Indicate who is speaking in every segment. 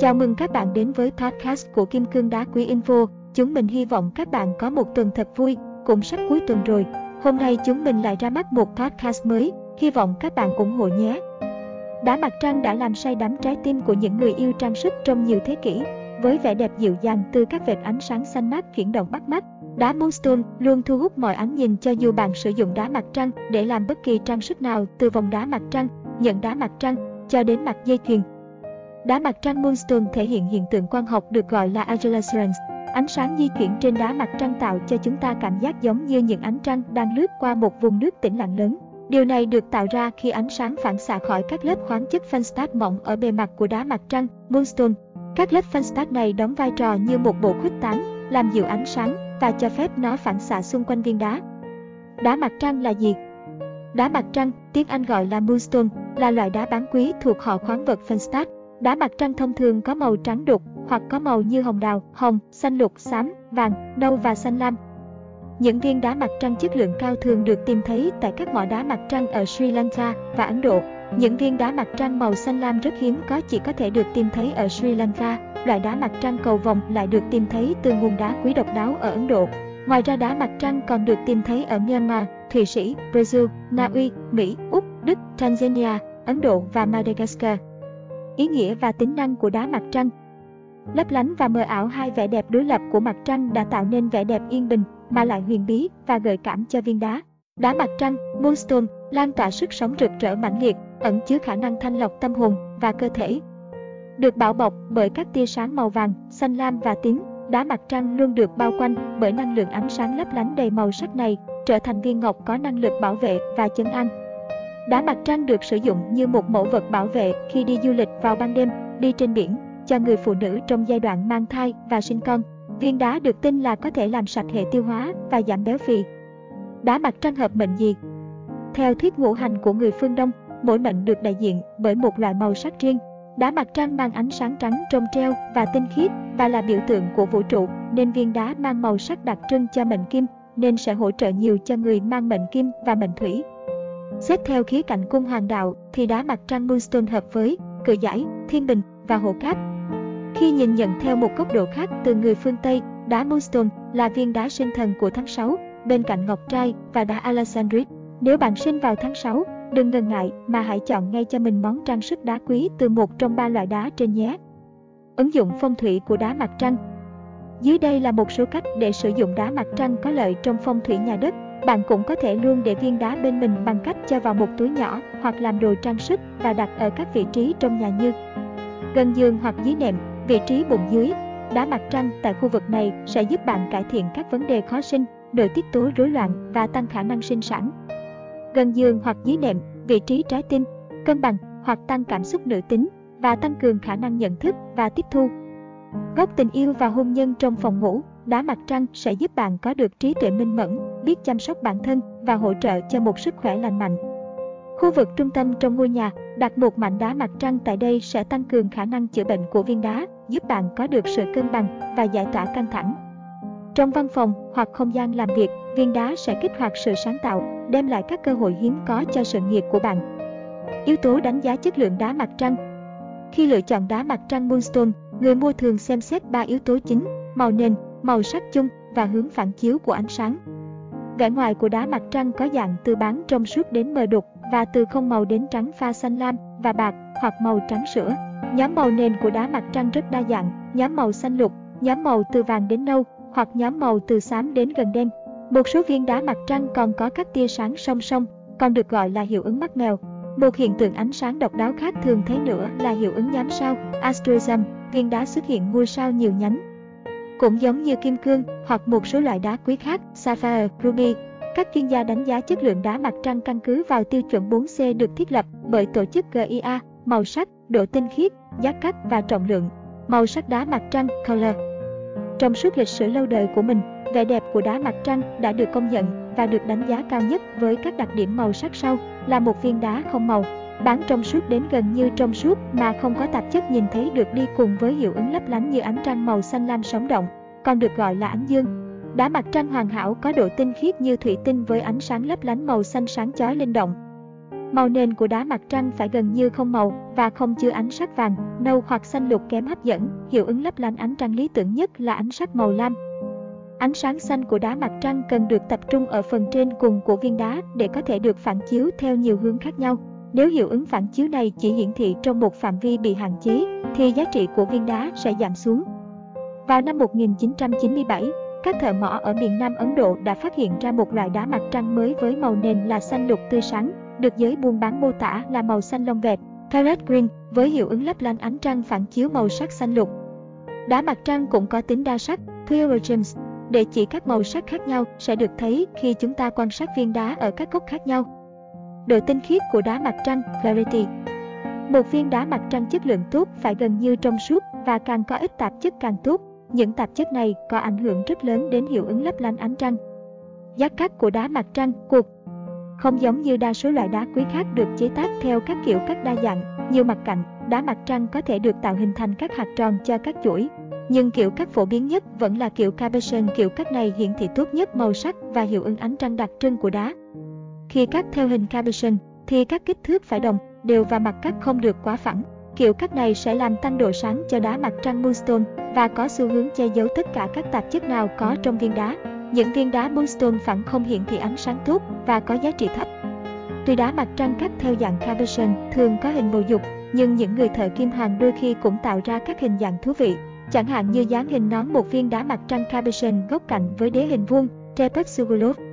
Speaker 1: Chào mừng các bạn đến với podcast của Kim Cương Đá Quý Info. Chúng mình hy vọng các bạn có một tuần thật vui, cũng sắp cuối tuần rồi. Hôm nay chúng mình lại ra mắt một podcast mới, hy vọng các bạn ủng hộ nhé. Đá mặt trăng đã làm say đắm trái tim của những người yêu trang sức trong nhiều thế kỷ. Với vẻ đẹp dịu dàng từ các vệt ánh sáng xanh mát chuyển động bắt mắt, đá Moonstone luôn thu hút mọi ánh nhìn cho dù bạn sử dụng đá mặt trăng để làm bất kỳ trang sức nào từ vòng đá mặt trăng, nhận đá mặt trăng, cho đến mặt dây chuyền, Đá mặt trăng Moonstone thể hiện hiện tượng quang học được gọi là Agelacerance. Ánh sáng di chuyển trên đá mặt trăng tạo cho chúng ta cảm giác giống như những ánh trăng đang lướt qua một vùng nước tĩnh lặng lớn. Điều này được tạo ra khi ánh sáng phản xạ khỏi các lớp khoáng chất Felstat mỏng ở bề mặt của đá mặt trăng Moonstone. Các lớp Felstat này đóng vai trò như một bộ khuếch tán, làm dịu ánh sáng và cho phép nó phản xạ xung quanh viên đá. Đá mặt trăng là gì? Đá mặt trăng, tiếng Anh gọi là Moonstone, là loại đá bán quý thuộc họ khoáng vật Felstat. Đá mặt trăng thông thường có màu trắng đục hoặc có màu như hồng đào, hồng, xanh lục, xám, vàng, nâu và xanh lam. Những viên đá mặt trăng chất lượng cao thường được tìm thấy tại các mỏ đá mặt trăng ở Sri Lanka và Ấn Độ. Những viên đá mặt trăng màu xanh lam rất hiếm có chỉ có thể được tìm thấy ở Sri Lanka. Loại đá mặt trăng cầu vồng lại được tìm thấy từ nguồn đá quý độc đáo ở Ấn Độ. Ngoài ra đá mặt trăng còn được tìm thấy ở Myanmar, Thụy Sĩ, Brazil, Na Uy, Mỹ, Úc, Đức, Tanzania, Ấn Độ và Madagascar ý nghĩa và tính năng của đá mặt trăng. Lấp lánh và mờ ảo hai vẻ đẹp đối lập của mặt trăng đã tạo nên vẻ đẹp yên bình mà lại huyền bí và gợi cảm cho viên đá. Đá mặt trăng, Moonstone, lan tỏa sức sống rực rỡ mãnh liệt, ẩn chứa khả năng thanh lọc tâm hồn và cơ thể. Được bảo bọc bởi các tia sáng màu vàng, xanh lam và tím, đá mặt trăng luôn được bao quanh bởi năng lượng ánh sáng lấp lánh đầy màu sắc này, trở thành viên ngọc có năng lực bảo vệ và chấn an. Đá mặt trăng được sử dụng như một mẫu vật bảo vệ khi đi du lịch vào ban đêm, đi trên biển, cho người phụ nữ trong giai đoạn mang thai và sinh con. Viên đá được tin là có thể làm sạch hệ tiêu hóa và giảm béo phì. Đá mặt trăng hợp mệnh gì? Theo thuyết ngũ hành của người phương Đông, mỗi mệnh được đại diện bởi một loại màu sắc riêng. Đá mặt trăng mang ánh sáng trắng trong treo và tinh khiết và là biểu tượng của vũ trụ, nên viên đá mang màu sắc đặc trưng cho mệnh kim, nên sẽ hỗ trợ nhiều cho người mang mệnh kim và mệnh thủy. Xét theo khía cạnh cung hoàng đạo thì đá mặt trăng Moonstone hợp với cự giải, thiên bình và hộ cát. Khi nhìn nhận theo một góc độ khác từ người phương Tây, đá Moonstone là viên đá sinh thần của tháng 6, bên cạnh ngọc trai và đá Alexandrite. Nếu bạn sinh vào tháng 6, đừng ngần ngại mà hãy chọn ngay cho mình món trang sức đá quý từ một trong ba loại đá trên nhé. Ứng dụng phong thủy của đá mặt trăng Dưới đây là một số cách để sử dụng đá mặt trăng có lợi trong phong thủy nhà đất. Bạn cũng có thể luôn để viên đá bên mình bằng cách cho vào một túi nhỏ hoặc làm đồ trang sức và đặt ở các vị trí trong nhà như gần giường hoặc dưới nệm, vị trí bụng dưới. Đá mặt trăng tại khu vực này sẽ giúp bạn cải thiện các vấn đề khó sinh, nội tiết tố rối loạn và tăng khả năng sinh sản. Gần giường hoặc dưới nệm, vị trí trái tim, cân bằng hoặc tăng cảm xúc nữ tính và tăng cường khả năng nhận thức và tiếp thu. Góc tình yêu và hôn nhân trong phòng ngủ Đá mặt trăng sẽ giúp bạn có được trí tuệ minh mẫn, biết chăm sóc bản thân và hỗ trợ cho một sức khỏe lành mạnh. Khu vực trung tâm trong ngôi nhà, đặt một mảnh đá mặt trăng tại đây sẽ tăng cường khả năng chữa bệnh của viên đá, giúp bạn có được sự cân bằng và giải tỏa căng thẳng. Trong văn phòng hoặc không gian làm việc, viên đá sẽ kích hoạt sự sáng tạo, đem lại các cơ hội hiếm có cho sự nghiệp của bạn. Yếu tố đánh giá chất lượng đá mặt trăng Khi lựa chọn đá mặt trăng Moonstone, người mua thường xem xét 3 yếu tố chính, màu nền, màu sắc chung và hướng phản chiếu của ánh sáng. Vẻ ngoài của đá mặt trăng có dạng từ bán trong suốt đến mờ đục và từ không màu đến trắng pha xanh lam và bạc hoặc màu trắng sữa. Nhóm màu nền của đá mặt trăng rất đa dạng, nhóm màu xanh lục, nhóm màu từ vàng đến nâu hoặc nhóm màu từ xám đến gần đen. Một số viên đá mặt trăng còn có các tia sáng song song, còn được gọi là hiệu ứng mắt mèo. Một hiện tượng ánh sáng độc đáo khác thường thấy nữa là hiệu ứng nhắm sao, asterism, viên đá xuất hiện ngôi sao nhiều nhánh, cũng giống như kim cương hoặc một số loại đá quý khác, sapphire, ruby, các chuyên gia đánh giá chất lượng đá mặt trăng căn cứ vào tiêu chuẩn 4C được thiết lập bởi tổ chức GIA, màu sắc, độ tinh khiết, giá cắt và trọng lượng. Màu sắc đá mặt trăng Color. Trong suốt lịch sử lâu đời của mình, vẻ đẹp của đá mặt trăng đã được công nhận và được đánh giá cao nhất với các đặc điểm màu sắc sau là một viên đá không màu, bán trong suốt đến gần như trong suốt mà không có tạp chất nhìn thấy được đi cùng với hiệu ứng lấp lánh như ánh trăng màu xanh lam sống động, còn được gọi là ánh dương. Đá mặt trăng hoàn hảo có độ tinh khiết như thủy tinh với ánh sáng lấp lánh màu xanh sáng chói linh động. Màu nền của đá mặt trăng phải gần như không màu và không chứa ánh sắc vàng, nâu hoặc xanh lục kém hấp dẫn. Hiệu ứng lấp lánh ánh trăng lý tưởng nhất là ánh sắc màu lam. Ánh sáng xanh của đá mặt trăng cần được tập trung ở phần trên cùng của viên đá để có thể được phản chiếu theo nhiều hướng khác nhau. Nếu hiệu ứng phản chiếu này chỉ hiển thị trong một phạm vi bị hạn chế, thì giá trị của viên đá sẽ giảm xuống. Vào năm 1997, các thợ mỏ ở miền Nam Ấn Độ đã phát hiện ra một loại đá mặt trăng mới với màu nền là xanh lục tươi sáng, được giới buôn bán mô tả là màu xanh lông vẹt, parrot green, với hiệu ứng lấp lánh ánh trăng phản chiếu màu sắc xanh lục. Đá mặt trăng cũng có tính đa sắc, pluralism, để chỉ các màu sắc khác nhau sẽ được thấy khi chúng ta quan sát viên đá ở các góc khác nhau. Độ tinh khiết của đá mặt trăng, clarity. Một viên đá mặt trăng chất lượng tốt phải gần như trong suốt và càng có ít tạp chất càng tốt. Những tạp chất này có ảnh hưởng rất lớn đến hiệu ứng lấp lánh ánh trăng. Giá cắt của đá mặt trăng, cuộc không giống như đa số loại đá quý khác được chế tác theo các kiểu cắt đa dạng, nhiều mặt cạnh, đá mặt trăng có thể được tạo hình thành các hạt tròn cho các chuỗi. Nhưng kiểu cắt phổ biến nhất vẫn là kiểu Cabochon. Kiểu cắt này hiển thị tốt nhất màu sắc và hiệu ứng ánh trăng đặc trưng của đá. Khi cắt theo hình Cabochon, thì các kích thước phải đồng, đều và mặt cắt không được quá phẳng. Kiểu cắt này sẽ làm tăng độ sáng cho đá mặt trăng Moonstone và có xu hướng che giấu tất cả các tạp chất nào có trong viên đá. Những viên đá Moonstone phẳng không hiển thị ánh sáng tốt và có giá trị thấp. Tuy đá mặt trăng cắt theo dạng Cabochon thường có hình bầu dục, nhưng những người thợ kim hoàng đôi khi cũng tạo ra các hình dạng thú vị. Chẳng hạn như dáng hình nón một viên đá mặt trăng Cabochon góc cạnh với đế hình vuông, Trepet Sugulov.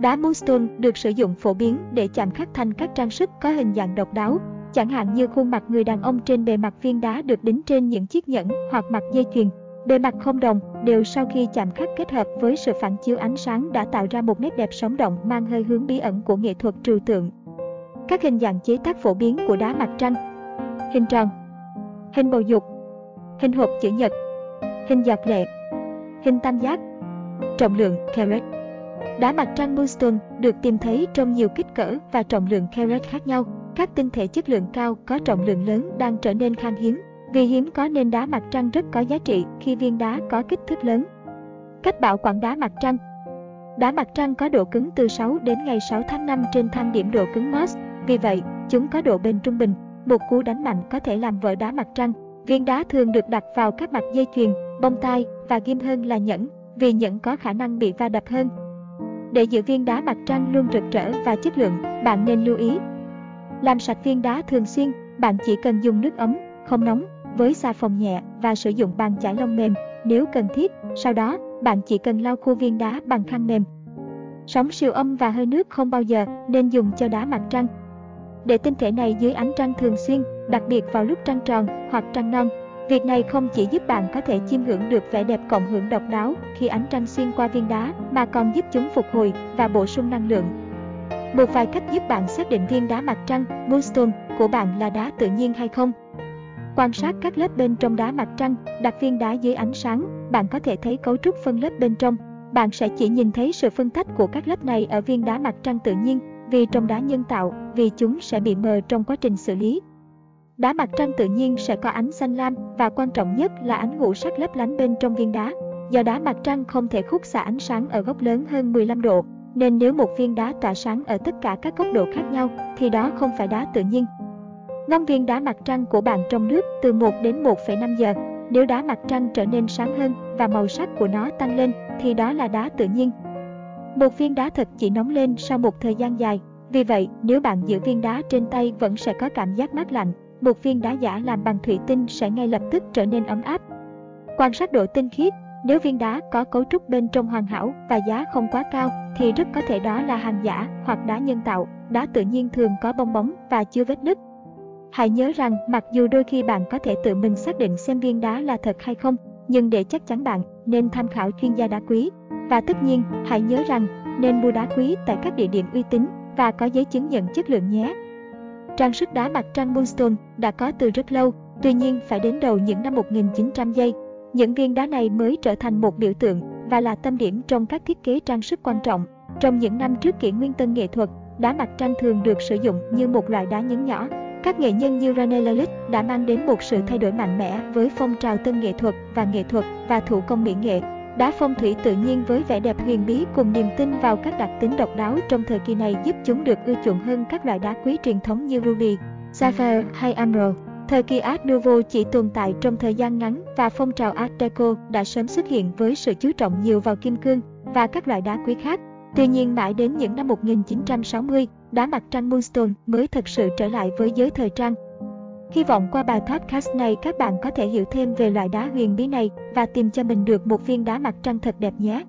Speaker 1: Đá Moonstone được sử dụng phổ biến để chạm khắc thành các trang sức có hình dạng độc đáo, chẳng hạn như khuôn mặt người đàn ông trên bề mặt viên đá được đính trên những chiếc nhẫn hoặc mặt dây chuyền. Bề mặt không đồng đều sau khi chạm khắc kết hợp với sự phản chiếu ánh sáng đã tạo ra một nét đẹp sống động mang hơi hướng bí ẩn của nghệ thuật trừu tượng. Các hình dạng chế tác phổ biến của đá mặt trăng. Hình tròn. Hình bầu dục. Hình hộp chữ nhật. Hình giọt lệ. Hình tam giác. Trọng lượng carat. Đá mặt trăng Moonstone được tìm thấy trong nhiều kích cỡ và trọng lượng carat khác nhau. Các tinh thể chất lượng cao có trọng lượng lớn đang trở nên khan hiếm. Vì hiếm có nên đá mặt trăng rất có giá trị khi viên đá có kích thước lớn. Cách bảo quản đá mặt trăng Đá mặt trăng có độ cứng từ 6 đến ngày 6 tháng 5 trên thang điểm độ cứng Mohs, vì vậy, chúng có độ bền trung bình. Một cú đánh mạnh có thể làm vỡ đá mặt trăng. Viên đá thường được đặt vào các mặt dây chuyền, bông tai và ghim hơn là nhẫn, vì nhẫn có khả năng bị va đập hơn. Để giữ viên đá mặt trăng luôn rực rỡ và chất lượng, bạn nên lưu ý. Làm sạch viên đá thường xuyên, bạn chỉ cần dùng nước ấm, không nóng, với xà phòng nhẹ và sử dụng bàn chải lông mềm nếu cần thiết. Sau đó, bạn chỉ cần lau khô viên đá bằng khăn mềm. Sóng siêu âm và hơi nước không bao giờ nên dùng cho đá mặt trăng. Để tinh thể này dưới ánh trăng thường xuyên, đặc biệt vào lúc trăng tròn hoặc trăng non, Việc này không chỉ giúp bạn có thể chiêm ngưỡng được vẻ đẹp cộng hưởng độc đáo khi ánh trăng xuyên qua viên đá, mà còn giúp chúng phục hồi và bổ sung năng lượng. Một vài cách giúp bạn xác định viên đá mặt trăng, moonstone của bạn là đá tự nhiên hay không. Quan sát các lớp bên trong đá mặt trăng, đặt viên đá dưới ánh sáng, bạn có thể thấy cấu trúc phân lớp bên trong. Bạn sẽ chỉ nhìn thấy sự phân tách của các lớp này ở viên đá mặt trăng tự nhiên, vì trong đá nhân tạo, vì chúng sẽ bị mờ trong quá trình xử lý. Đá mặt trăng tự nhiên sẽ có ánh xanh lam và quan trọng nhất là ánh ngũ sắc lấp lánh bên trong viên đá. Do đá mặt trăng không thể khúc xạ ánh sáng ở góc lớn hơn 15 độ, nên nếu một viên đá tỏa sáng ở tất cả các góc độ khác nhau thì đó không phải đá tự nhiên. Ngâm viên đá mặt trăng của bạn trong nước từ 1 đến 1,5 giờ. Nếu đá mặt trăng trở nên sáng hơn và màu sắc của nó tăng lên thì đó là đá tự nhiên. Một viên đá thật chỉ nóng lên sau một thời gian dài. Vì vậy, nếu bạn giữ viên đá trên tay vẫn sẽ có cảm giác mát lạnh một viên đá giả làm bằng thủy tinh sẽ ngay lập tức trở nên ấm áp. Quan sát độ tinh khiết, nếu viên đá có cấu trúc bên trong hoàn hảo và giá không quá cao thì rất có thể đó là hàng giả hoặc đá nhân tạo, đá tự nhiên thường có bong bóng và chưa vết nứt. Hãy nhớ rằng mặc dù đôi khi bạn có thể tự mình xác định xem viên đá là thật hay không, nhưng để chắc chắn bạn nên tham khảo chuyên gia đá quý. Và tất nhiên, hãy nhớ rằng nên mua đá quý tại các địa điểm uy tín và có giấy chứng nhận chất lượng nhé. Trang sức đá mặt trăng Moonstone đã có từ rất lâu, tuy nhiên phải đến đầu những năm 1900 giây, những viên đá này mới trở thành một biểu tượng và là tâm điểm trong các thiết kế trang sức quan trọng. Trong những năm trước kỷ nguyên tân nghệ thuật, đá mặt trăng thường được sử dụng như một loại đá nhấn nhỏ. Các nghệ nhân như Rene Lalique đã mang đến một sự thay đổi mạnh mẽ với phong trào tân nghệ thuật và nghệ thuật và thủ công mỹ nghệ. Đá phong thủy tự nhiên với vẻ đẹp huyền bí cùng niềm tin vào các đặc tính độc đáo trong thời kỳ này giúp chúng được ưa chuộng hơn các loại đá quý truyền thống như ruby, sapphire hay emerald. Thời kỳ Art Nouveau chỉ tồn tại trong thời gian ngắn và phong trào Art Deco đã sớm xuất hiện với sự chú trọng nhiều vào kim cương và các loại đá quý khác. Tuy nhiên mãi đến những năm 1960, đá mặt trăng Moonstone mới thực sự trở lại với giới thời trang. Hy vọng qua bài podcast này các bạn có thể hiểu thêm về loại đá huyền bí này và tìm cho mình được một viên đá mặt trăng thật đẹp nhé.